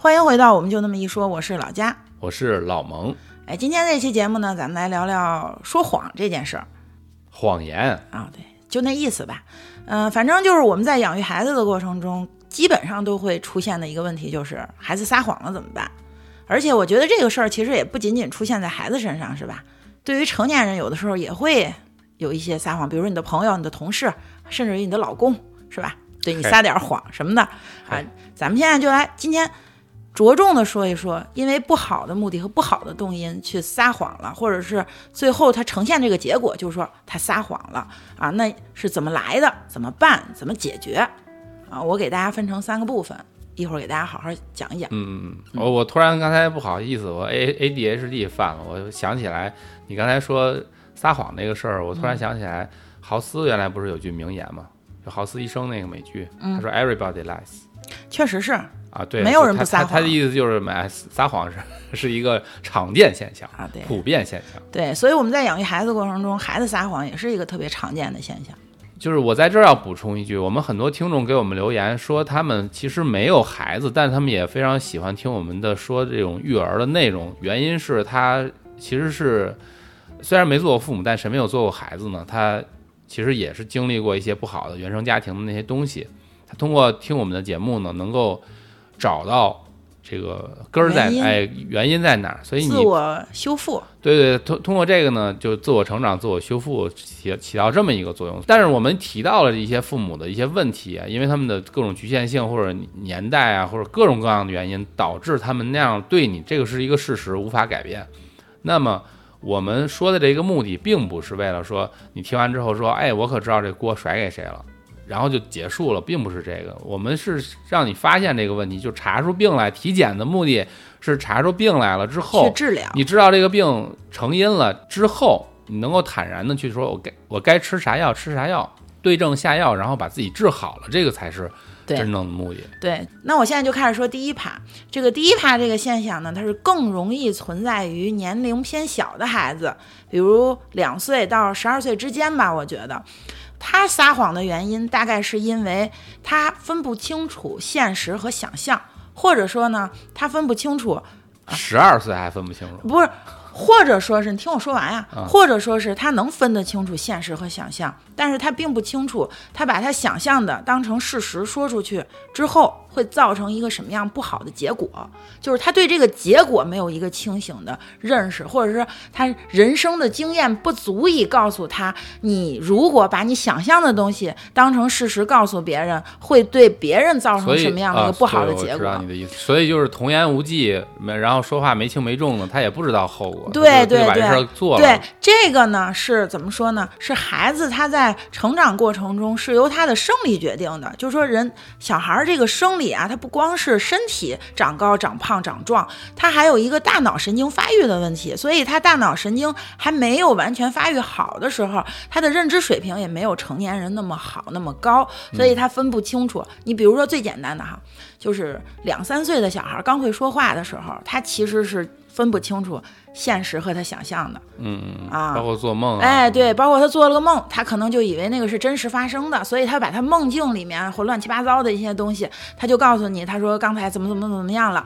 欢迎回到我们就那么一说，我是老佳，我是老蒙。哎，今天这期节目呢，咱们来聊聊说谎这件事儿。谎言啊，对，就那意思吧。嗯，反正就是我们在养育孩子的过程中，基本上都会出现的一个问题，就是孩子撒谎了怎么办？而且我觉得这个事儿其实也不仅仅出现在孩子身上，是吧？对于成年人，有的时候也会有一些撒谎，比如说你的朋友、你的同事，甚至于你的老公，是吧？对你撒点谎什么的啊。咱们现在就来今天。着重的说一说，因为不好的目的和不好的动因去撒谎了，或者是最后他呈现这个结果，就是说他撒谎了啊，那是怎么来的？怎么办？怎么解决？啊，我给大家分成三个部分，一会儿给大家好好讲一讲。嗯嗯嗯，我我突然刚才不好意思，我 A A D H D 犯了，我想起来你刚才说撒谎那个事儿，我突然想起来，豪斯原来不是有句名言吗？就豪斯医生那个美剧，他说 Everybody lies，确实是。啊，对，没有人不撒谎。他的意思就是，买撒谎是是一个常见现象啊，对，普遍现象。对，所以我们在养育孩子过程中，孩子撒谎也是一个特别常见的现象。就是我在这儿要补充一句，我们很多听众给我们留言说，他们其实没有孩子，但他们也非常喜欢听我们的说这种育儿的内容。原因是他其实是虽然没做过父母，但谁没有做过孩子呢？他其实也是经历过一些不好的原生家庭的那些东西。他通过听我们的节目呢，能够。找到这个根儿在哎，原因在哪儿？所以你自我修复，对对，通通过这个呢，就自我成长、自我修复起起到这么一个作用。但是我们提到了一些父母的一些问题啊，因为他们的各种局限性或者年代啊，或者各种各样的原因，导致他们那样对你，这个是一个事实，无法改变。那么我们说的这个目的，并不是为了说你听完之后说，哎，我可知道这锅甩给谁了。然后就结束了，并不是这个，我们是让你发现这个问题，就查出病来。体检的目的是查出病来了之后去治疗。你知道这个病成因了之后，你能够坦然的去说，我该我该吃啥药吃啥药，对症下药，然后把自己治好了，这个才是真正的目的。对，那我现在就开始说第一趴。这个第一趴这个现象呢，它是更容易存在于年龄偏小的孩子，比如两岁到十二岁之间吧，我觉得。他撒谎的原因大概是因为他分不清楚现实和想象，或者说呢，他分不清楚。十二岁还分不清楚？不是。或者说是你听我说完呀，或者说是他能分得清楚现实和想象，但是他并不清楚，他把他想象的当成事实说出去之后，会造成一个什么样不好的结果，就是他对这个结果没有一个清醒的认识，或者是他人生的经验不足以告诉他，你如果把你想象的东西当成事实告诉别人，会对别人造成什么样的一个不好的结果？知道你的意思，所以就是童言无忌，然后说话没轻没重的，他也不知道后果。对对对，对这个呢是怎么说呢？是孩子他在成长过程中是由他的生理决定的。就是说，人小孩这个生理啊，他不光是身体长高、长胖、长壮，他还有一个大脑神经发育的问题。所以，他大脑神经还没有完全发育好的时候，他的认知水平也没有成年人那么好、那么高。所以他分不清楚。你比如说最简单的哈，就是两三岁的小孩刚会说话的时候，他其实是。分不清楚现实和他想象的，嗯啊，包括做梦，哎，对，包括他做了个梦，他可能就以为那个是真实发生的，所以他把他梦境里面或乱七八糟的一些东西，他就告诉你，他说刚才怎么怎么怎么样了，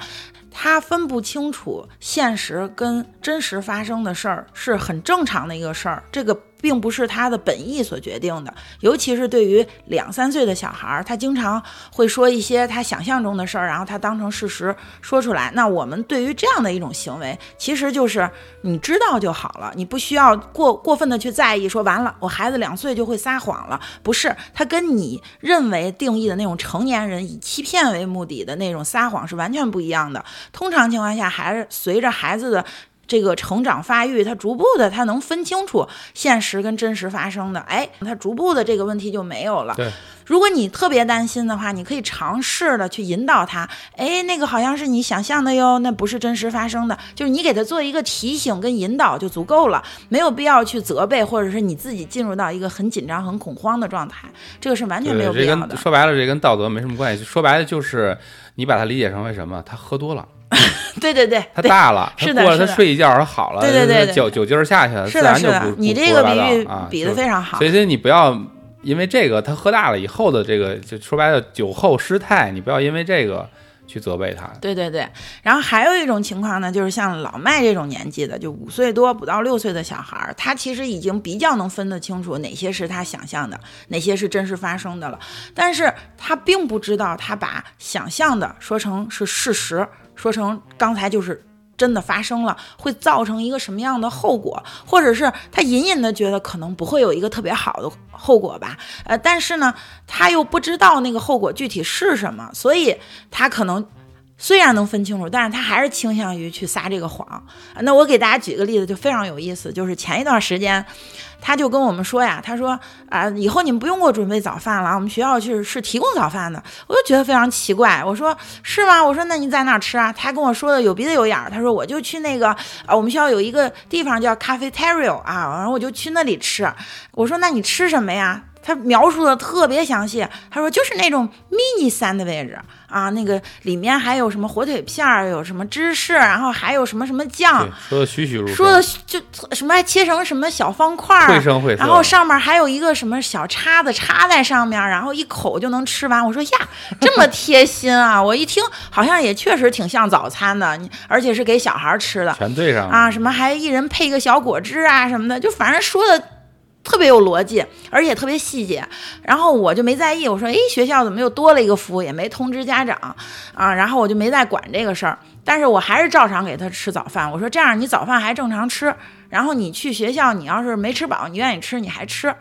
他分不清楚现实跟真实发生的事儿是很正常的一个事儿，这个。并不是他的本意所决定的，尤其是对于两三岁的小孩儿，他经常会说一些他想象中的事儿，然后他当成事实说出来。那我们对于这样的一种行为，其实就是是你知道就好了，你不需要过过分的去在意。说完了，我孩子两岁就会撒谎了，不是他跟你认为定义的那种成年人以欺骗为目的的那种撒谎是完全不一样的。通常情况下，还是随着孩子的。这个成长发育，他逐步的，他能分清楚现实跟真实发生的，哎，他逐步的这个问题就没有了。对，如果你特别担心的话，你可以尝试的去引导他，哎，那个好像是你想象的哟，那不是真实发生的，就是你给他做一个提醒跟引导就足够了，没有必要去责备，或者是你自己进入到一个很紧张、很恐慌的状态，这个是完全没有必要的。说白了，这跟道德没什么关系，说白了就是你把它理解成为什么？他喝多了。对对对，他大了，是的，过了他睡一觉，他好了，对对对，酒酒劲儿下去了，自然就不你这个比喻比的非常好，所以你不要因为这个他喝大了以后的这个，就说白了酒后失态，你不要因为这个去责备他。对对对，然后还有一种情况呢，就是像老麦这种年纪的，就五岁多不到六岁的小孩儿，他其实已经比较能分得清楚哪些是他想象的，哪些是真实发生的了。但是他并不知道，他把想象的说成是事实，说成刚才就是。真的发生了，会造成一个什么样的后果，或者是他隐隐的觉得可能不会有一个特别好的后果吧，呃，但是呢，他又不知道那个后果具体是什么，所以他可能虽然能分清楚，但是他还是倾向于去撒这个谎。那我给大家举个例子，就非常有意思，就是前一段时间。他就跟我们说呀，他说啊，以后你们不用给我准备早饭了，我们学校是是提供早饭的。我就觉得非常奇怪，我说是吗？我说那你在哪吃啊？他跟我说的有鼻子有眼儿，他说我就去那个啊，我们学校有一个地方叫 cafeteria 啊，然后我就去那里吃。我说那你吃什么呀？他描述的特别详细，他说就是那种 mini sandwich 啊，那个里面还有什么火腿片儿，有什么芝士，然后还有什么什么酱，说的栩栩如生，说的就什么还切成什么小方块儿，绘声绘色，然后上面还有一个什么小叉子插在上面，然后一口就能吃完。我说呀，这么贴心啊！我一听好像也确实挺像早餐的，而且是给小孩吃的，全对上啊，什么还一人配个小果汁啊什么的，就反正说的。特别有逻辑，而且特别细节，然后我就没在意。我说，诶，学校怎么又多了一个服务，也没通知家长啊，然后我就没再管这个事儿。但是我还是照常给他吃早饭。我说，这样你早饭还正常吃，然后你去学校，你要是没吃饱，你愿意吃你还吃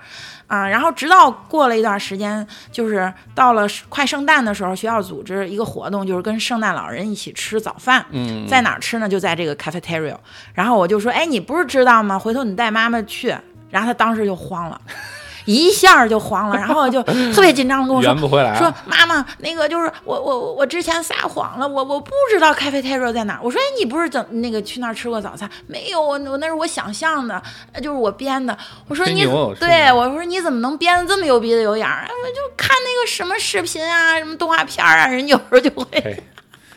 啊。然后直到过了一段时间，就是到了快圣诞的时候，学校组织一个活动，就是跟圣诞老人一起吃早饭。嗯，在哪儿吃呢？就在这个 cafeteria。然后我就说，哎，你不是知道吗？回头你带妈妈去。然后他当时就慌了，一下就慌了，然后就特别紧张的跟我说：“说妈妈，那个就是我我我之前撒谎了，我我不知道咖啡泰热在哪。”我说：“哎，你不是怎那个去那儿吃过早餐？没有，我我那是我想象的，就是我编的。”我说：“你对我说你怎么能编的这么有鼻子有眼儿？我就看那个什么视频啊，什么动画片啊，人有时候就会。”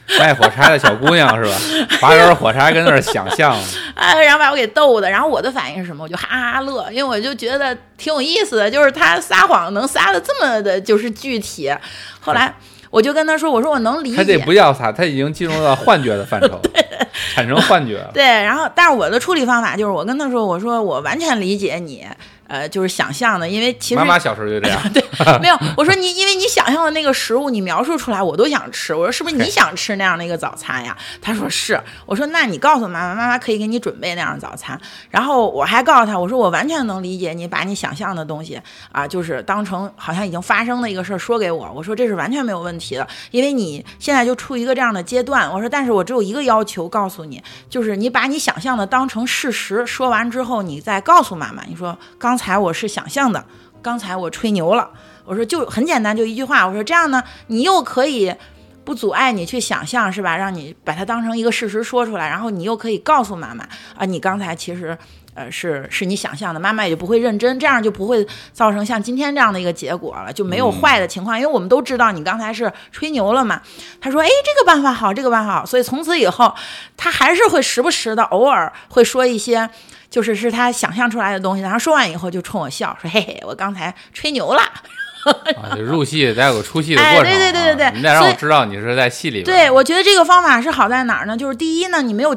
卖火柴的小姑娘是吧？划根火柴跟那儿想象，哎，然后把我给逗的。然后我的反应是什么？我就哈哈乐，因为我就觉得挺有意思的，就是他撒谎能撒的这么的，就是具体。后来我就跟他说：“我说我能理解。”他这不叫撒，他已经进入到幻觉的范畴，产生幻觉了。对，然后但是我的处理方法就是我跟他说：“我说我完全理解你。”呃，就是想象的，因为其实妈妈小时候就这样。对，没有，我说你，因为你想象的那个食物，你描述出来，我都想吃。我说是不是你想吃那样的一个早餐呀？他说是。我说那你告诉妈妈，妈妈可以给你准备那样的早餐。然后我还告诉他，我说我完全能理解你把你想象的东西啊，就是当成好像已经发生的一个事儿说给我。我说这是完全没有问题的，因为你现在就处于一个这样的阶段。我说，但是我只有一个要求，告诉你，就是你把你想象的当成事实说完之后，你再告诉妈妈，你说刚。刚才我是想象的，刚才我吹牛了。我说就很简单，就一句话。我说这样呢，你又可以不阻碍你去想象，是吧？让你把它当成一个事实说出来，然后你又可以告诉妈妈啊，你刚才其实呃是是你想象的，妈妈也就不会认真，这样就不会造成像今天这样的一个结果了，就没有坏的情况。因为我们都知道你刚才是吹牛了嘛。他说，哎，这个办法好，这个办法好。所以从此以后，他还是会时不时的偶尔会说一些。就是是他想象出来的东西，然后说完以后就冲我笑，说：“嘿嘿，我刚才吹牛了。”啊，入戏得有出戏的过程。对对对对对，你得让我知道你是在戏里边。对，我觉得这个方法是好在哪儿呢？就是第一呢，你没有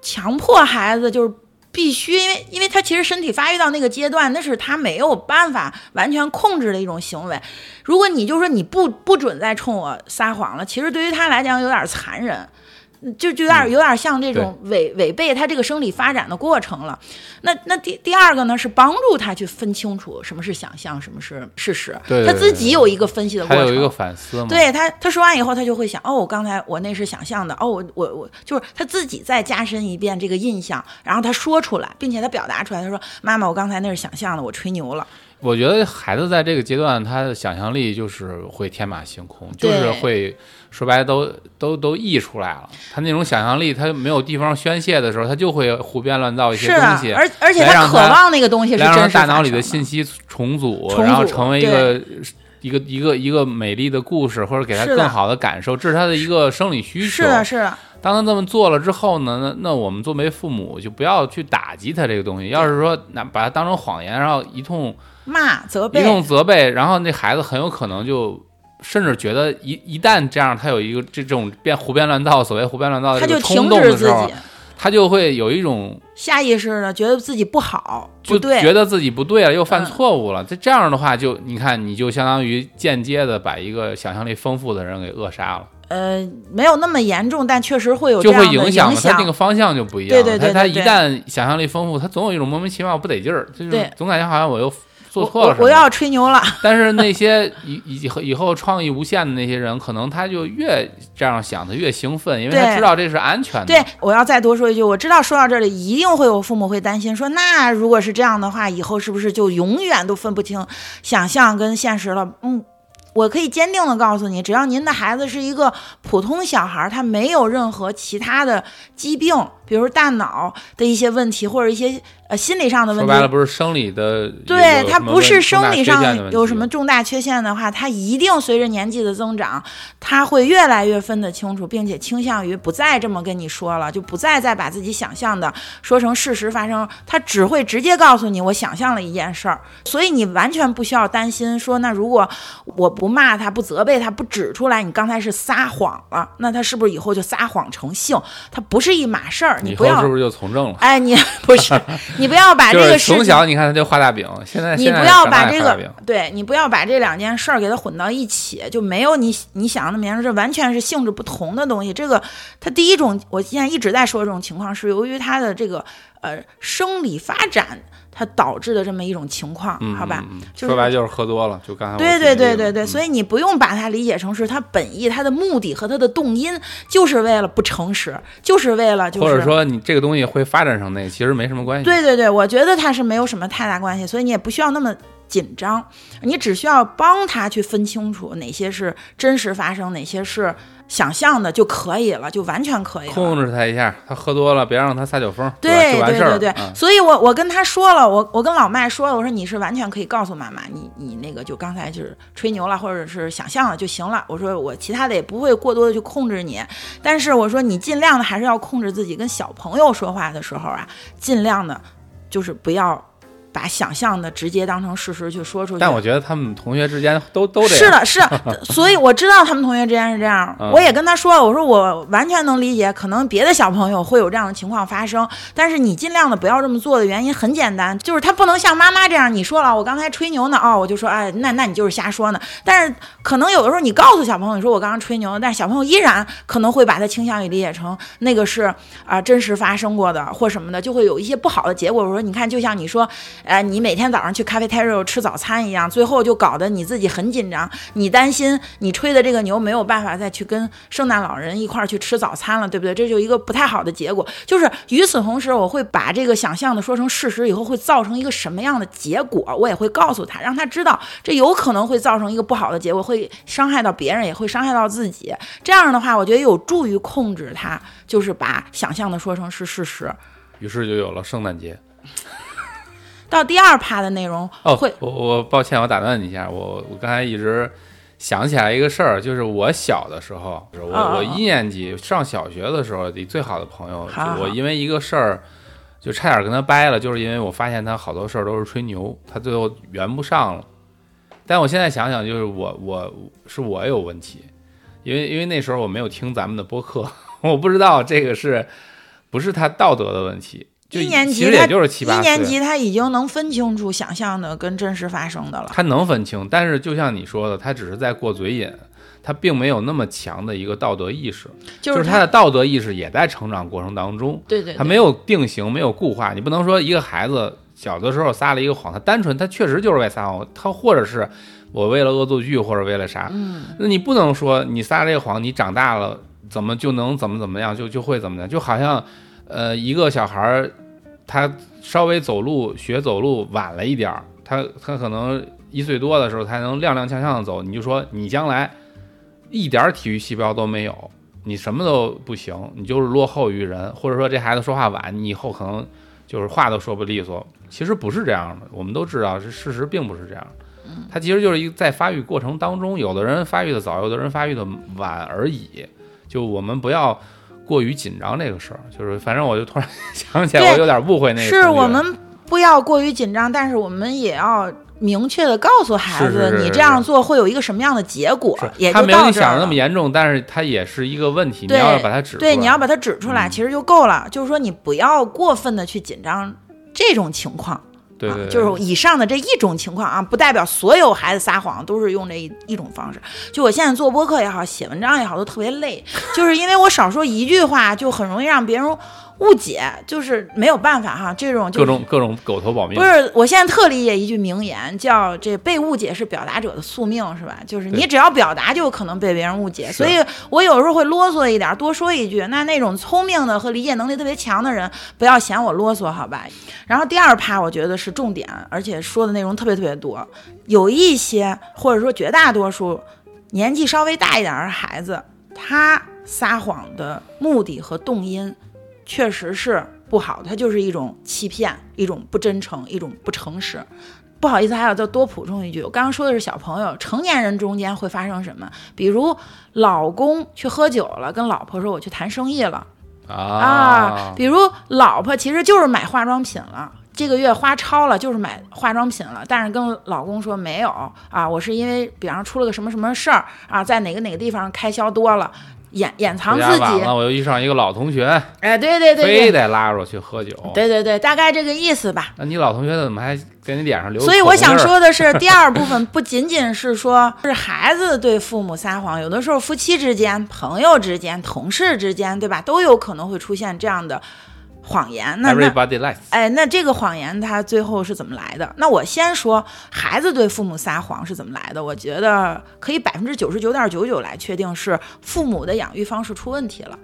强迫孩子，就是必须，因为因为他其实身体发育到那个阶段，那是他没有办法完全控制的一种行为。如果你就说你不不准再冲我撒谎了，其实对于他来讲有点残忍。就就有点有点像这种违违背他这个生理发展的过程了。那那第第二个呢，是帮助他去分清楚什么是想象，什么是事实。对，他自己有一个分析的过程，有一个反思。对他，他说完以后，他就会想：哦，我刚才我那是想象的。哦，我我我就是他自己再加深一遍这个印象，然后他说出来，并且他表达出来。他说：妈妈，我刚才那是想象的，我吹牛了。我觉得孩子在这个阶段，他的想象力就是会天马行空，就是会说白了都都都溢出来了。他那种想象力，他没有地方宣泄的时候，他就会胡编乱造一些东西。而而且他渴望那个东西是让大脑里的信息重组，然后成为一个一个一个一个美丽的故事，或者给他更好的感受，这是他的一个生理需求。是的，是的。当他这么做了之后呢，那那我们作为父母就不要去打击他这个东西。要是说那把它当成谎言，然后一通。骂责备，一通责备，然后那孩子很有可能就甚至觉得一一旦这样，他有一个这种变胡编乱造，所谓胡编乱造的他就这个冲动的时候己，，他就会有一种下意识的觉得自己不好，就对，觉得自己不对了，又犯嗯错误了。这这样的话就，你看，你就相当于间接的把一个想象力丰富的人给扼杀了，呃，没有那么严重，但确实会有就会这样的影响了他响那个方向就不一样对对对他他一旦想象力丰富，他总有一种莫名其妙不得劲儿，就是总感觉好像我又做我错了什么。我我要吹牛了，但是那些以以后以后创意无限的那些人，可能他就越这样想，他越兴奋，因为他知道这是安全的。对，我要再多说一句，我知道说到这里，一定会有父母会担心说，那如果是这样的话，以后是不是就永远都分不清想象跟现实了？嗯。我可以坚定的告诉你，只要您的孩子是一个普通小孩儿，他没有任何其他的疾病，比如大脑的一些问题或者一些呃心理上的问题，说白了，不是生理的，对他不是生理上有什么重大缺陷的话，他一定随着年纪的增长，他会越来越分得清楚，并且倾向于不再这么跟你说了，就不再再把自己想象的说成事实发生，他只会直接告诉你我想象了一件事儿，所以你完全不需要担心说，那如果我不骂他、不责备他、不指出来，你刚才是撒谎了，那他是不是以后就撒谎成性？他不是一码事儿，你不要以后是。不是就从政了？哎，你 不是，你不要把这个事情从小你看他就画大饼，现在现在你不要把这个对你不要把这两件事儿给它混到一起，就没有你你想的那么严重，这完全是性质不同的东西。这个它第一种，我现在一直在说这种情况，是由于它的这个呃生理发展它导致的这么一种情况，嗯，好吧？就是说白就是喝多了，就刚才对对对对对，嗯所以你不用把它理解成是他本意，他的目的和他的动因就是为了不诚实，就是为了就是或者说你这个东西会发展成那个，其实没什么关系。对对对，我觉得它是没有什么太大关系，所以你也不需要那么紧张，你只需要帮他去分清楚哪些是真实发生，哪些是想象的就可以了，就完全可以了。控制他一下，他喝多了，别让他撒酒疯，对。对对对，嗯所以我我跟他说了，我我跟老麦说了，我说你是完全可以告诉妈妈，你你那个就刚才就是吹牛了，或者是想象了就行了。我说我其他的也不会过多的去控制你，但是我说你尽量的还是要控制自己，跟小朋友说话的时候啊，尽量的，就是不要把想象的直接当成事实去说出去。但我觉得他们同学之间都都这样。是的，是的，所以我知道他们同学之间是这样，嗯我也跟他说了，我说我完全能理解，可能别的小朋友会有这样的情况发生，但是你尽量的不要这么做的原因很简单，就是他不能像妈妈这样，你说了，我刚才吹牛呢，哦，我就说，哎，那那你就是瞎说呢。但是可能有的时候你告诉小朋友，你说我刚刚吹牛，但是小朋友依然可能会把他倾向于理解成那个是啊、真实发生过的或什么的，就会有一些不好的结果。我说，你看，就像你说，哎，你每天早上去咖啡 Terrio 吃早餐一样，最后就搞得你自己很紧张，你担心你吹的这个牛没有办法再去跟圣诞老人一块儿去吃早餐了，对不对？这就一个不太好的结果。就是与此同时，我会把这个想象的说成事实以后，会造成一个什么样的结果，我也会告诉他，让他知道这有可能会造成一个不好的结果，会伤害到别人，也会伤害到自己。这样的话，我觉得有助于控制他，就是把想象的说成是事实。于是就有了圣诞节。到第二趴的内容哦会，我我抱歉，我打断你一下，我我刚才一直想起来一个事儿，就是我小的时候，我我一年级上小学的时候，的最好的朋友，好好就我因为一个事儿。就差点跟他掰了，就是因为我发现他好多事儿都是吹牛，他最后圆不上了。但我现在想想，就是我我是我有问题，因为因为那时候我没有听咱们的播客，我不知道这个是不是他道德的问题。就一年级他就是七八一岁，年级他已经能分清楚想象的跟真实发生的了。他能分清，但是就像你说的，他只是在过嘴瘾，他并没有那么强的一个道德意识，就是他的道德意识也在成长过程当中，对对，对他没有定型，没有固化。你不能说一个孩子小的时候撒了一个谎，他单纯他确实就是为撒谎，他或者是我为了恶作剧，或者为了啥，嗯，那你不能说你撒这个谎，你长大了怎么就能怎么怎么样，就就会怎么样，就好像呃一个小孩儿他稍微走路学走路晚了一点儿，他他可能一岁多的时候才能踉踉跄跄的走，你就说你将来一点儿体育细胞都没有，你什么都不行，你就是落后于人，或者说这孩子说话晚，你以后可能就是话都说不利索。其实不是这样的，我们都知道，这事实并不是这样。他其实就是一个在发育过程当中，有的人发育的早，有的人发育的晚而已。就我们不要过于紧张这个事儿，就是反正我就突然 想起来，我有点误会那个。是我们不要过于紧张，但是我们也要明确的告诉孩子，是是是你这样做会有一个什么样的结果，也他就没有你想的那么严重，但是他也是一个问题，你要把它指出来。对，你要把它指出来，嗯其实就够了。就是说，你不要过分的去紧张这种情况。对对对，啊，就是以上的这一种情况啊，不代表所有孩子撒谎都是用这一一种方式。就我现在做播客也好，写文章也好，都特别累，就是因为我少说一句话，就很容易让别人误解，就是没有办法哈。这种就是各种各种狗头保命不。是，我现在特理解一句名言，叫“这被误解是表达者的宿命”，是吧？就是你只要表达，就有可能被别人误解。所以我有时候会啰嗦一点，多说一句。那那种聪明的和理解能力特别强的人，不要嫌我啰嗦，好吧？然后第二趴，我觉得是重点，而且说的内容特别特别多。有一些或者说绝大多数年纪稍微大一点的孩子，他撒谎的目的和动因确实是不好的，它就是一种欺骗，一种不真诚，一种不诚实。不好意思，还要再多补充一句，我刚刚说的是小朋友，成年人中间会发生什么？比如老公去喝酒了，跟老婆说我去谈生意了啊比如老婆其实就是买化妆品了。这个月花超了，就是买化妆品了，但是跟老公说没有啊，我是因为比方出了个什么什么事儿啊，在哪个哪个地方开销多了，掩掩藏自己，那，我又遇上一个老同学，哎，对对对非，得拉着我去喝酒。对对对，大概这个意思吧。那你老同学怎么还给你脸上留？所以我想，说的是，第二部分不仅仅是说是孩子对父母撒谎，有的时候夫妻之间、朋友之间、同事之间，对吧，都有可能会出现这样的谎言。那那 everybody lies。哎，那这个谎言它最后是怎么来的？那我先说孩子对父母撒谎是怎么来的。我觉得可以百分之九十九点九九来确定是父母的养育方式出问题了。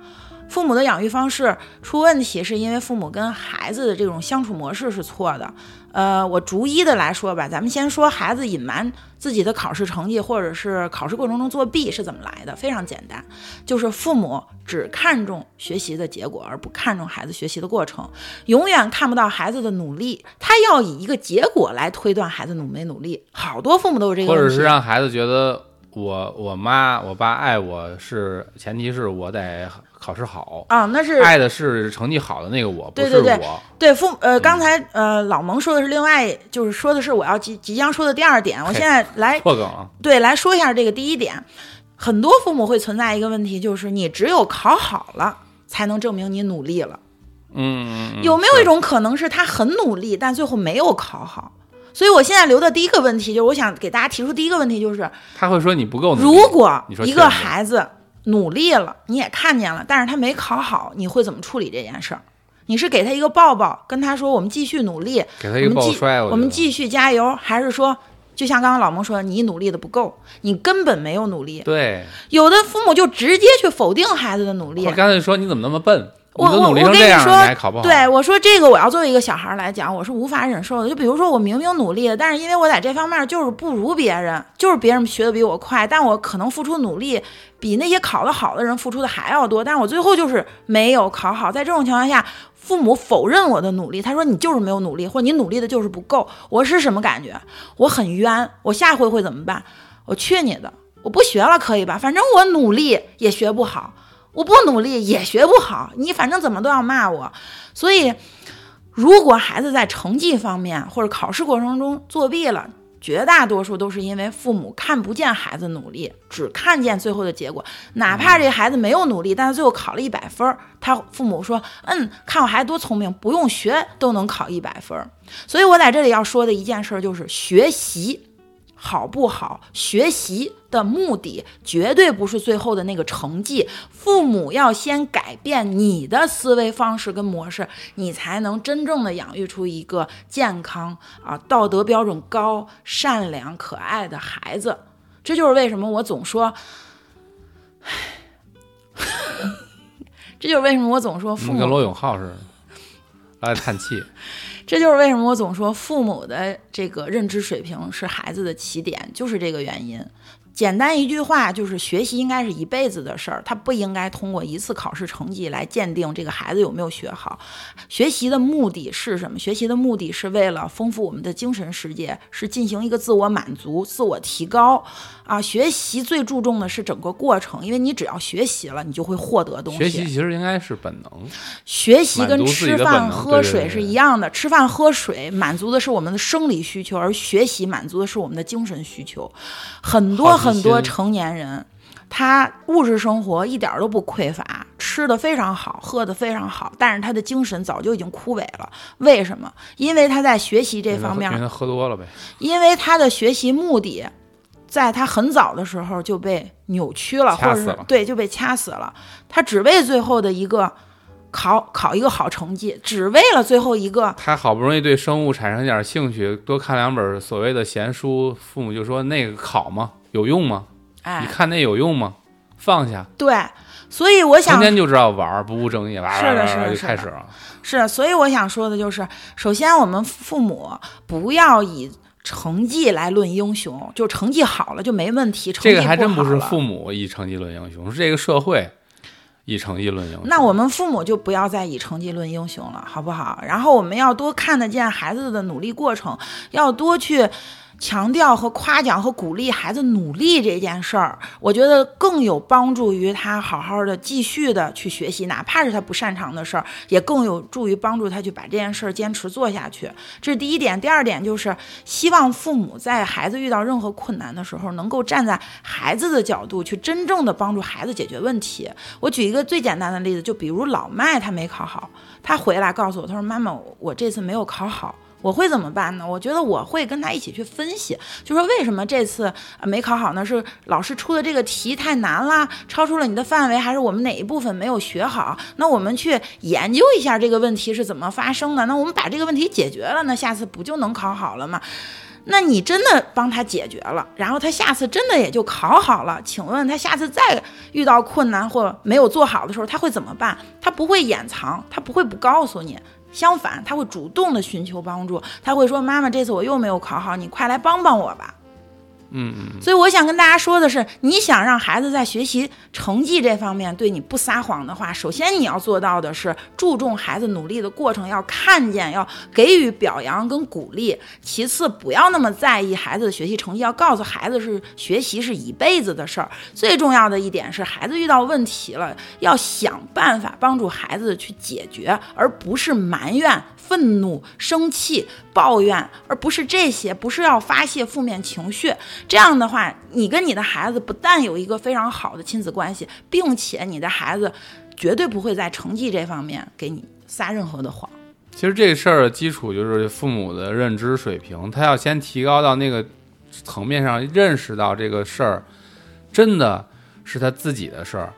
父母的养育方式出问题，是因为父母跟孩子的这种相处模式是错的。呃，我逐一的来说吧，咱们先说孩子隐瞒自己的考试成绩，或者是考试过程中作弊是怎么来的？非常简单，就是父母只看重学习的结果，而不看重孩子学习的过程，永远看不到孩子的努力，他要以一个结果来推断孩子努没努力。好多父母都有这个或，者是让孩子觉得我我妈我爸爱我是前提是我得考试好，啊，那是爱的是成绩好的那个我，不是对对对我。对父呃，刚才呃老蒙说的是另外，就是说的是我要即即将说的第二点。我现在来破梗啊，对来说一下这个第一点。很多父母会存在一个问题，就是你只有考好了，才能证明你努力了。嗯，有没有一种可能是他很努力，但最后没有考好？所以我现在留的第一个问题，就是我想给大家提出第一个问题，就是他会说你不够努力？如果一个孩子努力了，你也看见了，但是他没考好，你会怎么处理这件事儿？你是给他一个抱抱，跟他说我们继续努力，给他一个抱摔，我们继续加油，还是说，就像刚刚老蒙说，你努力的不够，你根本没有努力。对，有的父母就直接去否定孩子的努力我。刚才说你怎么那么笨？我我我跟你说？对，我说这个我要作为一个小孩儿来讲，我是无法忍受的。就比如说我明明努力了，但是因为我在这方面就是不如别人，就是别人学的比我快，但我可能付出努力比那些考得好的人付出的还要多，但是我最后就是没有考好。在这种情况下，父母否认我的努力，他说你就是没有努力，或者你努力的就是不够。我是什么感觉？我很冤，我下回会怎么办？我去你的！我不学了可以吧？反正我努力也学不好。我不努力也学不好，你反正怎么都要骂我，所以如果孩子在成绩方面或者考试过程中作弊了，绝大多数都是因为父母看不见孩子努力，只看见最后的结果。哪怕这孩子没有努力，但是最后考了一百分，他父母说：“嗯，看我孩子多聪明，不用学都能考一百分。”所以我在这里要说的一件事就是学习。好不好？学习的目的绝对不是最后的那个成绩。父母要先改变你的思维方式跟模式，你才能真正的养育出一个健康啊、道德标准高、善良、可爱的孩子。这就是为什么我总说，这就是为什么我总说父母跟罗永浩似的，爱叹气。这就是为什么我总说父母的这个认知水平是孩子的起点，就是这个原因。简单一句话就是，学习应该是一辈子的事儿，它不应该通过一次考试成绩来鉴定这个孩子有没有学好。学习的目的是什么？学习的目的是为了丰富我们的精神世界，是进行一个自我满足、自我提高啊。学习最注重的是整个过程，因为你只要学习了，你就会获得东西。学习其实应该是本能，学习跟吃饭喝水是一样的，吃饭喝水满足的是我们的生理需求，而学习满足的是我们的精神需求。很多很多成年人，他物质生活一点儿都不匮乏，吃的非常好，喝的非常好，但是他的精神早就已经枯萎了。为什么？因为他在学习这方面因为他喝多了呗。因为他的学习目的，在他很早的时候就被扭曲了，或者对就被掐死了。他只为最后的一个考考一个好成绩，只为了最后一个他好不容易对生物产生一点兴趣，多看两本所谓的闲书，父母就说那个考吗？有用吗？你哎，看那有用吗？放下，对。所以我想天天就知道玩，不务正业，哇是的哇哇哇是的的就是开始了。是，所以我想说的就是，首先我们父母不要以成绩来论英雄，就成绩好了就没问题，成绩这个还真不是父母以成绩论英雄，是这个社会以成绩论英雄。那我们父母就不要再以成绩论英雄了，好不好？然后我们要多看得见孩子的努力过程，要多去强调和夸奖和鼓励孩子努力这件事儿。我觉得更有帮助于他好好的继续的去学习，哪怕是他不擅长的事儿，也更有助于帮助他去把这件事儿坚持做下去。这是第一点。第二点就是希望父母在孩子遇到任何困难的时候，能够站在孩子的角度去真正的帮助孩子解决问题。我举一个最简单的例子，就比如老麦他没考好，他回来告诉我，他说：“妈妈，我这次没有考好。”我会怎么办呢？我觉得我会跟他一起去分析，就说为什么这次没考好呢？是老师出的这个题太难啦，超出了你的范围，还是我们哪一部分没有学好？那我们去研究一下这个问题是怎么发生的。那我们把这个问题解决了，那下次不就能考好了吗？那你真的帮他解决了，然后他下次真的也就考好了。请问他下次再遇到困难或没有做好的时候，他会怎么办？他不会掩藏，他不会不告诉你。相反，他会主动的寻求帮助，他会说：“妈妈，这次我又没有考好，你快来帮帮我吧。”嗯嗯，所以我想跟大家说的是，你想让孩子在学习成绩这方面对你不撒谎的话，首先你要做到的是注重孩子努力的过程，要看见，要给予表扬跟鼓励。其次，不要那么在意孩子的学习成绩，要告诉孩子是学习是一辈子的事儿。最重要的一点是，孩子遇到问题了，要想办法帮助孩子去解决，而不是埋怨。愤怒、生气、抱怨，而不是这些，不是要发泄负面情绪。这样的话，你跟你的孩子不但有一个非常好的亲子关系，并且你的孩子绝对不会在成绩这方面给你撒任何的谎。其实这个事儿的基础就是父母的认知水平，他要先提高到那个层面上，认识到这个事儿真的是他自己的事儿，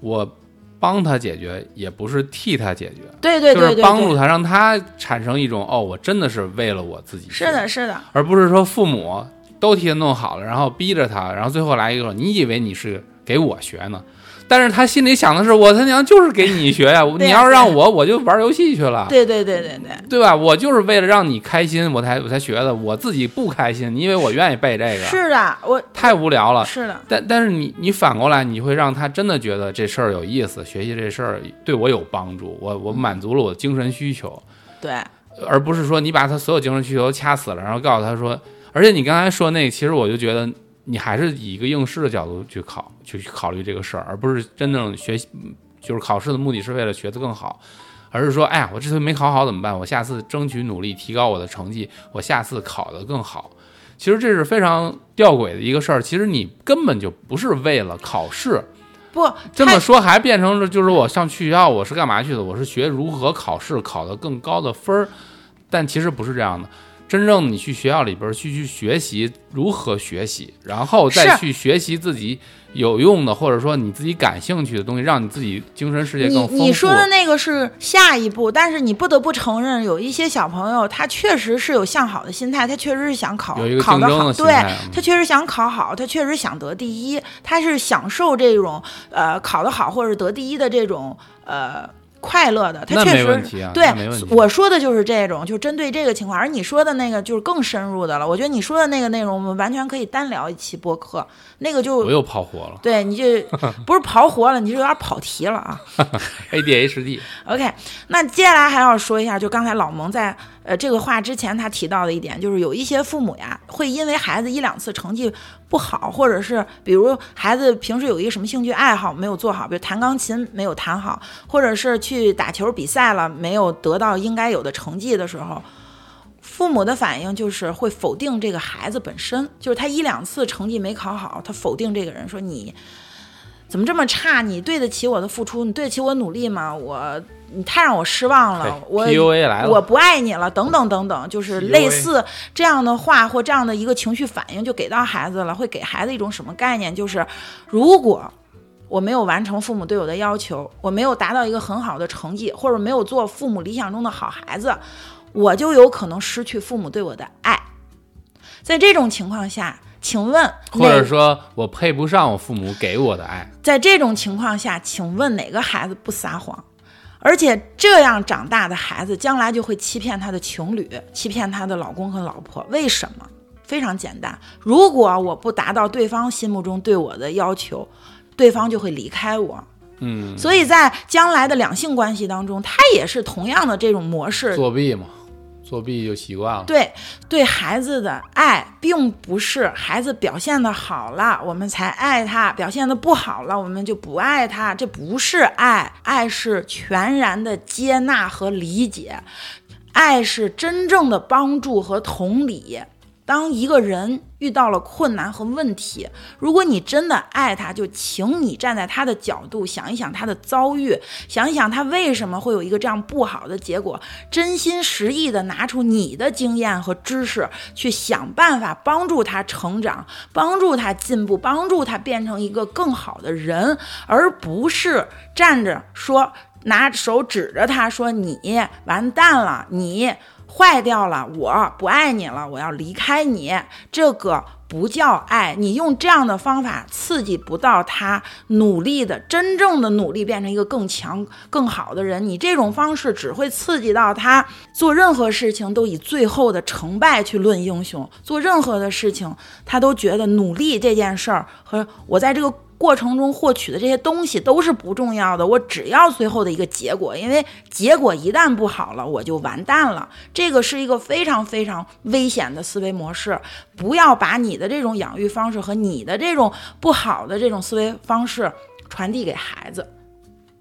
我帮他解决，也不是替他解决。对对对对就是帮助，他，让他产生一种哦，我真的是为了我自己。是的，，是的，而不是说父母都替他弄好了，然后逼着他，然后最后来一个，你以为你是给我学呢？但是他心里想的是，我他娘就是给你学呀！对你要是让我，我就玩游戏去了，对对对对对，对吧？我就是为了让你开心，我才我才学的，我自己不开心，你以为我愿意背这个？是的，我太无聊了。是的，但但是你你反过来，你会让他真的觉得这事儿有意思，学习这事儿对我有帮助，我我满足了我的精神需求。对而不是说你把他所有精神需求都掐死了，然后告诉他说，而且你刚才说那个，其实我就觉得你还是以一个应试的角度去考，去考虑这个事儿，而不是真正学习，就是考试的目的是为了学得更好，而是说，哎呀，我这次没考好怎么办？我下次争取努力提高我的成绩，我下次考得更好。其实这是非常吊诡的一个事儿，其实你根本就不是为了考试，不这么说还变成了就是我上去学校我是干嘛去的？我是学如何考试，考得更高的分儿。但其实不是这样的，真正你去学校里边儿去去学习如何学习，然后再去学习自己有用的或者说你自己感兴趣的东西，让你自己精神世界更丰富。你说的那个是下一步，但是你不得不承认，有一些小朋友他确实是有向好的心态，他确实是想考考得好，对他确实想考好，他确实想得第一，他是享受这种呃考得好或者得第一的这种呃。快乐的，他确实。对。我说的就是这种，就针对这个情况，而你说的那个就是更深入的了。我觉得你说的那个内容，我们完全可以单聊一期播客，那个就我又跑活了对，你就不是跑活了，你是有点跑题了啊。ADHD。OK，那接下来还要说一下，就刚才老蒙在呃这个话之前他提到的一点，就是有一些父母呀，会因为孩子一两次成绩不好，或者是比如孩子平时有一个什么兴趣爱好没有做好，比如弹钢琴没有弹好，或者是去打球比赛了没有得到应该有的成绩的时候。父母的反应就是会否定这个孩子本身，就是他一两次成绩没考好，他否定这个人，说你怎么这么差？你对得起我的付出？你对得起我努力吗？我你太让我失望了，我了，我不爱你了，等等等等，就是类似这样的话或这样的一个情绪反应就给到孩子了，会给孩子一种什么概念？就是如果我没有完成父母对我的要求，我没有达到一个很好的成绩，或者没有做父母理想中的好孩子，我就有可能失去父母对我的爱。在这种情况下，请问或者说我配不上我父母给我的爱。在这种情况下，请问哪个孩子不撒谎？而且这样长大的孩子，将来就会欺骗他的情侣，欺骗他的老公和老婆。为什么？非常简单，如果我不达到对方心目中对我的要求，对方就会离开我。嗯，所以在将来的两性关系当中，他也是同样的这种模式。作弊嘛，作弊就习惯了。对对孩子的爱，并不是孩子表现的好了，我们才爱他；表现的不好了，我们就不爱他。这不是爱，爱是全然的接纳和理解，爱是真正的帮助和同理。当一个人遇到了困难和问题，如果你真的爱他，就请你站在他的角度想一想他的遭遇，想一想他为什么会有一个这样不好的结果，真心实意的拿出你的经验和知识，去想办法帮助他成长，帮助他进步，帮助他变成一个更好的人，而不是站着说拿手指着他说你完蛋了，你。坏掉了，我不爱你了，我要离开你，这个不叫爱。你用这样的方法刺激不到他努力的真正的努力，变成一个更强、更好的人。你这种方式只会刺激到他做任何事情都以最后的成败去论英雄，做任何的事情他都觉得努力这件事儿和我在这个。过程中获取的这些东西都是不重要的，我只要最后的一个结果，因为结果一旦不好了，我就完蛋了。这个是一个非常非常危险的思维模式，不要把你的这种养育方式和你的这种不好的这种思维方式传递给孩子。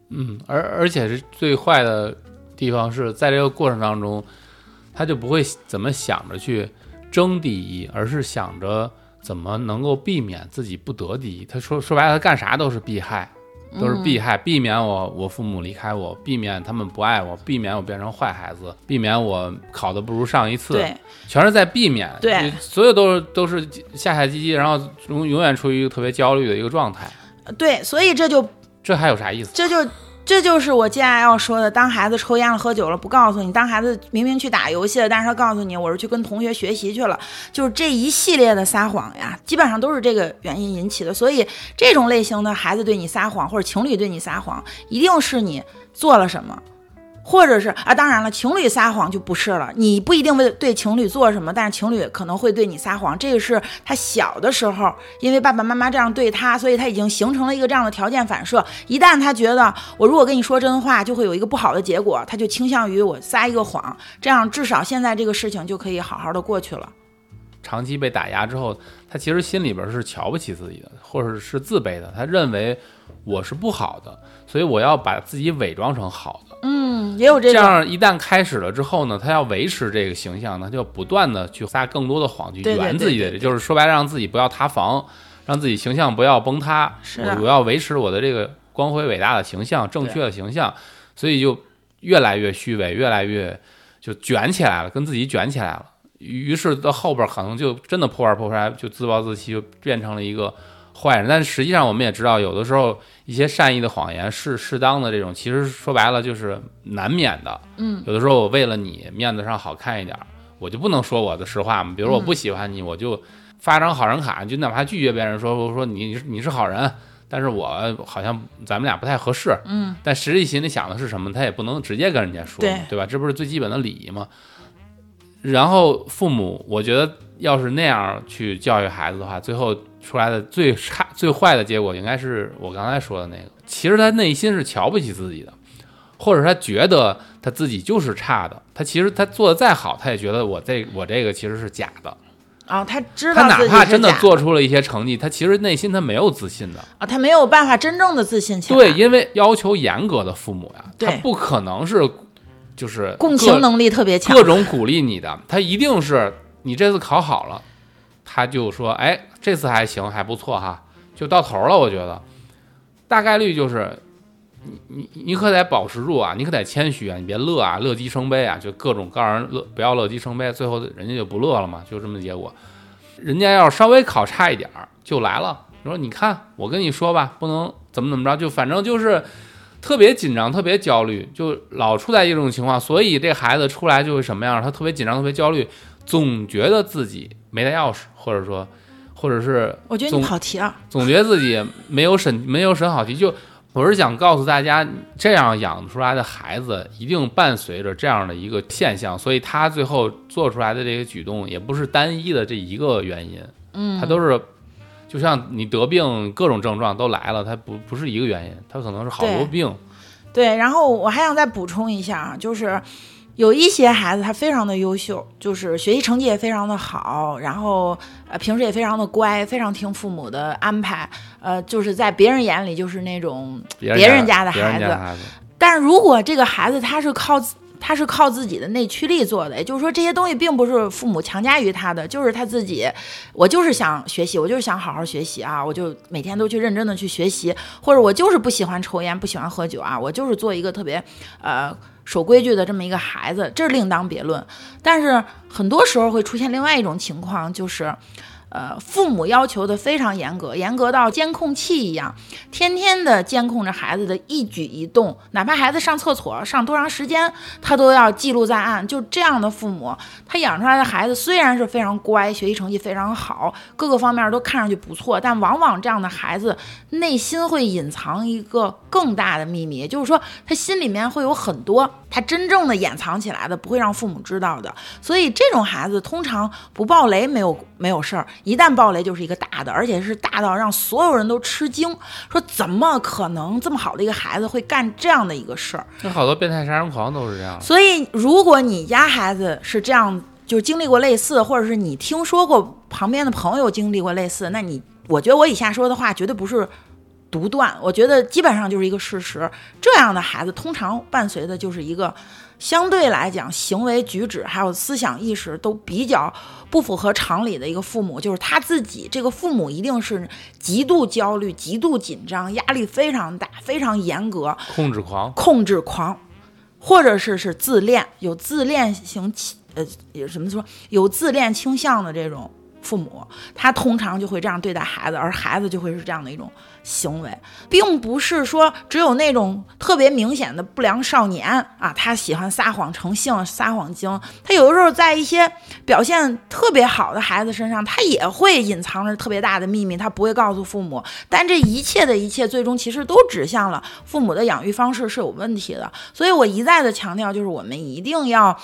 嗯，而而且是最坏的地方是在这个过程当中，他就不会怎么想着去争第一，而是想着。怎么能够避免自己不得第一？他说说白了，他干啥都是避害，都是避害，避免我我父母离开我，避免他们不爱我，避免我变成坏孩子，避免我考的不如上一次，对，全是在避免。对，所有都是都是下下唧唧，然后永永远处于一个特别焦虑的一个状态。对，所以这就这还有啥意思？这就。这就是我接下来要说的。当孩子抽烟了、喝酒了，不告诉你；当孩子明明去打游戏了，但是他告诉你我是去跟同学学习去了，就是这一系列的撒谎呀，基本上都是这个原因引起的。所以这种类型的孩子对你撒谎，或者情侣对你撒谎，一定是你做了什么。或者是啊，当然了，情侣撒谎就不是了。你不一定为对情侣做什么，但是情侣可能会对你撒谎。这个是他小的时候，因为爸爸妈妈这样对他，所以他已经形成了一个这样的条件反射。一旦他觉得我如果跟你说真话，就会有一个不好的结果，他就倾向于我撒一个谎，这样至少现在这个事情就可以好好的过去了。长期被打压之后，他其实心里边是瞧不起自己的，或者是自卑的。他认为我是不好的，所以我要把自己伪装成好的。嗯，也有这这样一旦开始了之后呢，他要维持这个形象，他就不断的去撒更多的谎，去圆自己的，就是说白了，让自己不要塌房，让自己形象不要崩塌。是我我要维持我的这个光辉伟大的形象，正确的形象，所以就越来越虚伪，越来越就卷起来了，跟自己卷起来了。于是到后边可能就真的破罐破摔，就自暴自弃，就变成了一个坏人。但实际上我们也知道，有的时候一些善意的谎言是适当的这种，其实说白了就是难免的。嗯，有的时候我为了你面子上好看一点，我就不能说我的实话嘛。比如我不喜欢你，我就发张好人卡，就哪怕拒绝别人说我说你你是好人，但是我好像咱们俩不太合适，嗯，但实际心里想的是什么，他也不能直接跟人家说，对对吧？这不是最基本的礼仪吗？然后父母，我觉得要是那样去教育孩子的话，最后出来的最差、最坏的结果，应该是我刚才说的那个。其实他内心是瞧不起自己的，或者他觉得他自己就是差的。他其实他做的再好，他也觉得我这我这个其实是假的。啊，他知道他哪怕真的做出了一些成绩，他其实内心他没有自信的。啊，他没有办法真正的自信起来，对，因为要求严格的父母呀，他不可能是就是共情能力特别强各，种鼓励你的，他一定是你这次考好了，他就说，哎，这次还行，还不错哈，就到头了。我觉得大概率就是你你你可得保持住啊，你可得谦虚啊，你别乐啊，乐极生悲啊，就各种告诉人乐，不要乐极生悲，最后人家就不乐了嘛，就这么结果。人家要稍微考差一点儿就来了，你说你看我跟你说吧，不能怎么怎么着，就反正就是特别紧张、特别焦虑，就老处在一种情况，所以这孩子出来就会什么样？他特别紧张、特别焦虑，总觉得自己没带钥匙，或者说，或者是我觉得你跑题了，总觉得自己没有审没有审好题。就我是想告诉大家，这样养出来的孩子一定伴随着这样的一个现象，所以他最后做出来的这个举动也不是单一的这一个原因，嗯，他都是。就像你得病，各种症状都来了，它不不是一个原因，它可能是好多病。对，然后我还想再补充一下啊，就是有一些孩子他非常的优秀，就是学习成绩也非常的好，然后呃平时也非常的乖，非常听父母的安排，呃，就是在别人眼里就是那种别别人家家的孩子。但是如果这个孩子他是靠他是靠自己的内驱力做的，也就是说这些东西并不是父母强加于他的，就是他自己，我就是想学习，我就是想好好学习啊，我就每天都去认真的去学习，或者我就是不喜欢抽烟，不喜欢喝酒啊，我就是做一个特别呃守规矩的这么一个孩子，这是另当别论。但是很多时候会出现另外一种情况，就是。呃，父母要求的非常严格，严格到监控器一样，天天的监控着孩子的一举一动，哪怕孩子上厕所上多长时间，他都要记录在案。就这样的父母，他养出来的孩子虽然是非常乖，学习成绩非常好，各个方面都看上去不错，但往往这样的孩子内心会隐藏一个更大的秘密，也就是说，他心里面会有很多他真正的掩藏起来的，不会让父母知道的。所以这种孩子通常不爆雷没有没有事儿，一旦爆雷就是一个大的，而且是大到让所有人都吃惊，说怎么可能这么好的一个孩子会干这样的一个事儿？那好多变态杀人狂都是这样。所以如果你家孩子是这样，就经历过类似，或者是你听说过旁边的朋友经历过类似，那你我觉得我以下说的话绝对不是。独断，我觉得基本上就是一个事实。这样的孩子通常伴随的就是一个相对来讲行为举止还有思想意识都比较不符合常理的一个父母，就是他自己这个父母一定是极度焦虑、极度紧张、压力非常大、非常严格、控制狂，控制狂，或者是是自恋，有自恋型倾呃有什么说有自恋倾向的这种父母，他通常就会这样对待孩子，而孩子就会是这样的一种行为，并不是说只有那种特别明显的不良少年啊，他喜欢撒谎成性、撒谎精，他有的时候在一些表现特别好的孩子身上，他也会隐藏着特别大的秘密，他不会告诉父母。但这一切的一切，最终其实都指向了父母的养育方式是有问题的。所以我一再的强调，就是我们一定要。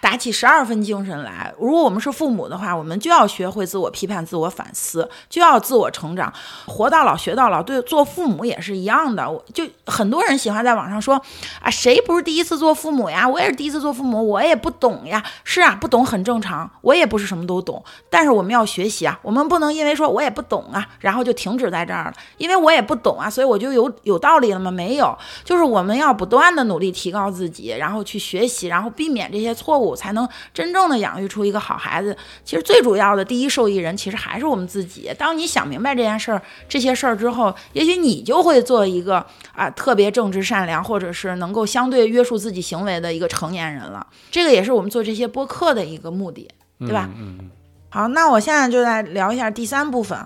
打起十二分精神来。如果我们是父母的话，我们就要学会自我批判、自我反思，就要自我成长，活到老学到老。对，做父母也是一样的。就很多人喜欢在网上说啊，谁不是第一次做父母呀？我也是第一次做父母，我也不懂呀。是啊，不懂很正常，我也不是什么都懂。但是我们要学习啊，我们不能因为说我也不懂啊，然后就停止在这儿了。因为我也不懂啊，所以我就有有道理了吗？没有，就是我们要不断的努力提高自己，然后去学习，然后避免这些错误。才能真正的养育出一个好孩子。其实最主要的第一受益人，其实还是我们自己。当你想明白这件事儿、这些事儿之后，也许你就会做一个啊特别正直善良，或者是能够相对约束自己行为的一个成年人了。这个也是我们做这些播客的一个目的，对吧？嗯嗯好，那我现在就来聊一下第三部分。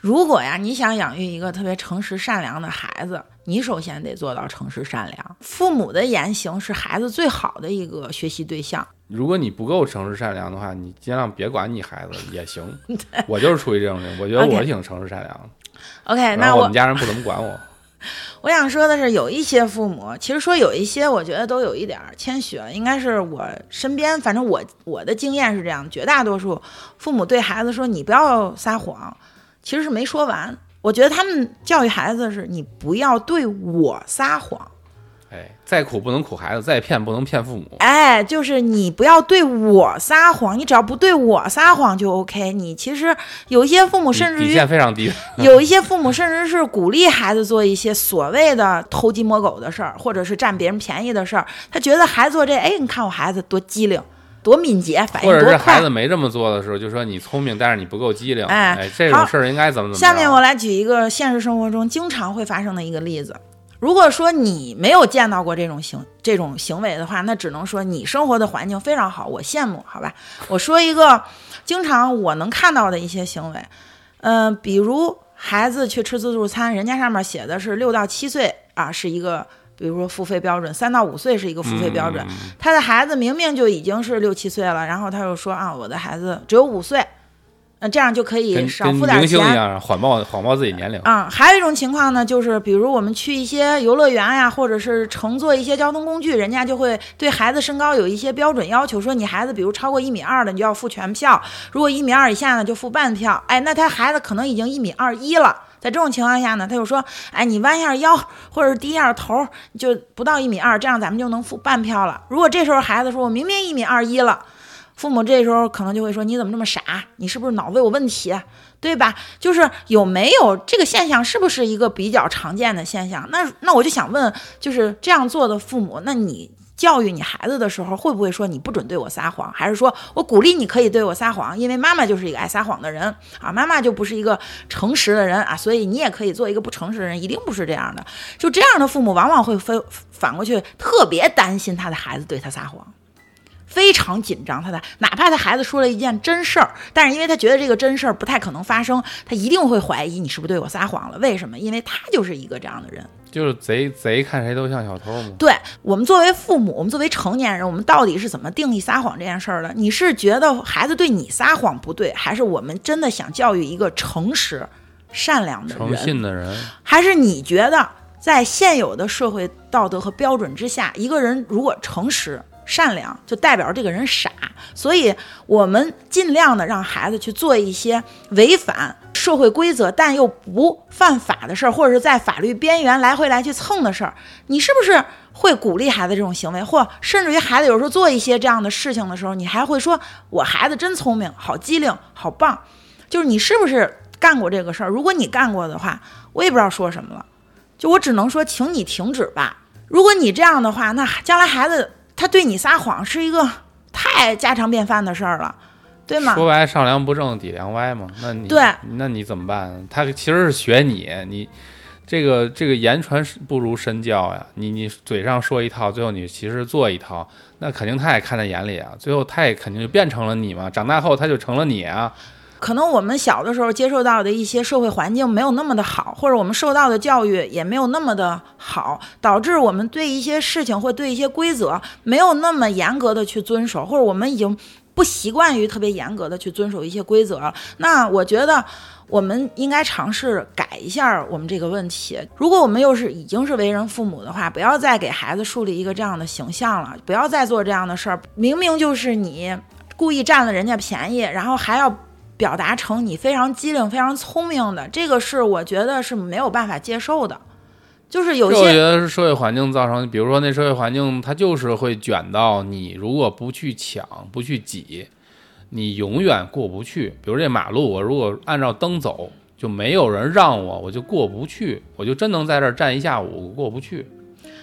如果呀，你想养育一个特别诚实善良的孩子，你首先得做到诚实善良。父母的言行是孩子最好的一个学习对象。如果你不够诚实善良的话，你尽量别管你孩子也行。我就是处于这种人，我觉得我挺诚实善良的。OK，然那我们家人不怎么管我。我想说的是，有一些父母，其实说有一些，我觉得都有一点儿谦虚了。应该是我身边，反正我我的经验是这样，绝大多数父母对孩子说你不要撒谎，其实是没说完。我觉得他们教育孩子的是你不要对我撒谎，哎，再苦不能苦孩子，再骗不能骗父母。哎，就是你不要对我撒谎，你只要不对我撒谎就 OK。你其实有一些父母甚至底于线非常低。有一些父母甚至是鼓励孩子做一些所谓的偷鸡摸狗的事儿，或者是占别人便宜的事儿。他觉得孩子做这，哎，你看我孩子多机灵，多敏捷，反应多或者是孩子。没这么做的时候，就说你聪明，但是你不够机灵。哎哎，这种事儿应该怎么怎么着。下面我来举一个现实生活中经常会发生的一个例子。如果说你没有见到过这种行这种行为的话，那只能说你生活的环境非常好，我羡慕，好吧？我说一个经常我能看到的一些行为，嗯、比如孩子去吃自助餐，人家上面写的是六到七岁啊，是一个。比如说付费标准，三到五岁是一个付费标准。他的孩子明明就已经是六七岁了，然后他又说啊，我的孩子只有五岁，那这样就可以少付点钱。明星一样，谎报谎报自己年龄。啊、还有一种情况呢，就是比如我们去一些游乐园呀，或者是乘坐一些交通工具，人家就会对孩子身高有一些标准要求，说你孩子比如超过一米二的，你就要付全票；如果一米二以下呢，就付半票。哎，那他孩子可能已经一米二一了。在这种情况下呢，他就说：“哎，你弯一下腰，或者是低一下头，就不到一米二，这样咱们就能付半票了。”如果这时候孩子说：“我明明一米二一了。”父母这时候可能就会说：“你怎么这么傻？你是不是脑子有问题？啊对吧？就是有没有这个现象，是不是一个比较常见的现象？那那我就想问，就是这样做的父母，那你教育你孩子的时候，会不会说你不准对我撒谎，还是说我鼓励你可以对我撒谎？因为妈妈就是一个爱撒谎的人啊，妈妈就不是一个诚实的人啊，所以你也可以做一个不诚实的人，一定不是这样的。就这样的父母，往往会非反过去特别担心他的孩子对他撒谎。非常紧张，他的哪怕他孩子说了一件真事儿，但是因为他觉得这个真事儿不太可能发生，他一定会怀疑你是不是对我撒谎了。为什么？因为他就是一个这样的人。就是贼贼看谁都像小偷吗。对我们作为父母，我们作为成年人，我们到底是怎么定义撒谎这件事儿的？你是觉得孩子对你撒谎不对，还是我们真的想教育一个诚实、善良的人诚？信的人，还是你觉得在现有的社会道德和标准之下，一个人如果诚实、善良，就代表这个人傻？所以我们尽量的让孩子去做一些违反社会规则但又不犯法的事儿，或者是在法律边缘来回来去蹭的事儿。你是不是会鼓励孩子这种行为，或甚至于孩子有时候做一些这样的事情的时候，你还会说：“我孩子真聪明，好机灵，好棒。”就是你是不是干过这个事儿？如果你干过的话，我也不知道说什么了。就我只能说，请你停止吧。如果你这样的话，那将来孩子他对你撒谎是一个太家常便饭的事儿了，对吗？说白上梁不正底梁歪嘛。那你对，那你怎么办？他其实是学你，你这个这个言传不如身教呀。你你嘴上说一套，最后你其实做一套，那肯定他也看在眼里啊。最后他也肯定就变成了你嘛。长大后他就成了你啊。可能我们小的时候接受到的一些社会环境没有那么的好，或者我们受到的教育也没有那么的好，导致我们对一些事情或对一些规则没有那么严格的去遵守，或者我们已经不习惯于特别严格的去遵守一些规则。那我觉得我们应该尝试改一下我们这个问题。如果我们又是已经是为人父母的话，不要再给孩子树立一个这样的形象了，不要再做这样的事儿。明明就是你故意占了人家便宜，然后还要。表达成你非常机灵、非常聪明的，这个是我觉得是没有办法接受的。就是有些我觉些得是社会环境造成，比如说那社会环境，它就是会卷到你，如果不去抢、不去挤，你永远过不去。比如这马路，我如果按照灯走，就没有人让我，我就过不去，我就真能在这儿站一下午，过不去。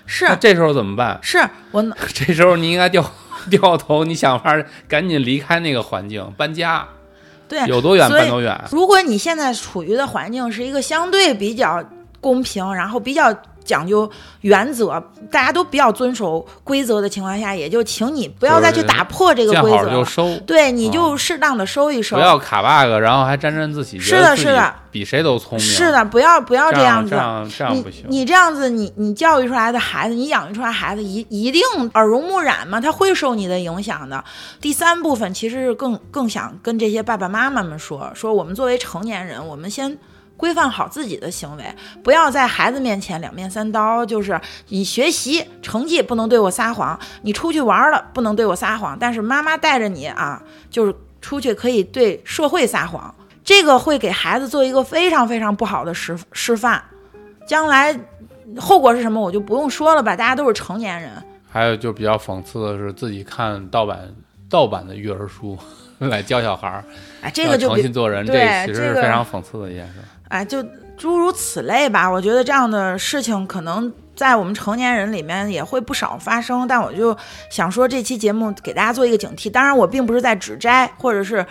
是那这时候怎么办？是我 这时候你应该掉 掉头，你想法 赶紧离开那个环境，搬家，对有多远搬多远。如果你现在处于的环境是一个相对比较公平，然后比较讲究原则，大家都比较遵守规则的情况下，也就请你不要再去打破这个规则了。就收，对，你就适当的收一收。不要卡 bug，然后还沾沾自喜，是的是的比谁都聪明。是的，不要不要这样子。这样这样你不行。你这样子，你你教育出来的孩子，你养育出来孩子，一一定耳濡目染嘛，他会受你的影响的。第三部分其实是更更想跟这些爸爸妈妈们说，说我们作为成年人，我们先规范好自己的行为，不要在孩子面前两面三刀。就是你学习成绩不能对我撒谎，你出去玩了不能对我撒谎，但是妈妈带着你啊，就是出去可以对社会撒谎，这个会给孩子做一个非常非常不好的示示范，将来后果是什么我就不用说了吧，大家都是成年人。还有就比较讽刺的是，自己看盗版盗版的育儿书 来教小孩儿，哎，这个就诚信做人，这其实这个是非常讽刺的一件事。哎，就诸如此类吧。我觉得这样的事情可能在我们成年人里面也会不少发生。但我就想说，这期节目给大家做一个警惕。当然，我并不是在指摘，或者是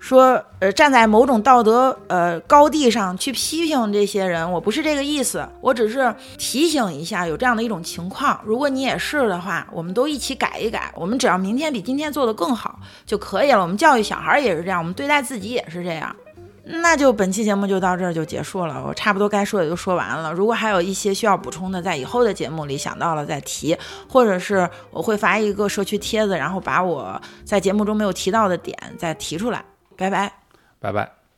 说，呃，站在某种道德呃高地上去批评这些人，我不是这个意思。我只是提醒一下，有这样的一种情况。如果你也是的话，我们都一起改一改。我们只要明天比今天做得更好就可以了。我们教育小孩也是这样，我们对待自己也是这样。那就本期节目就到这儿就结束了，我差不多该说的都说完了。如果还有一些需要补充的，在以后的节目里想到了再提，或者是我会发一个社区帖子，然后把我在节目中没有提到的点再提出来。拜拜。拜拜。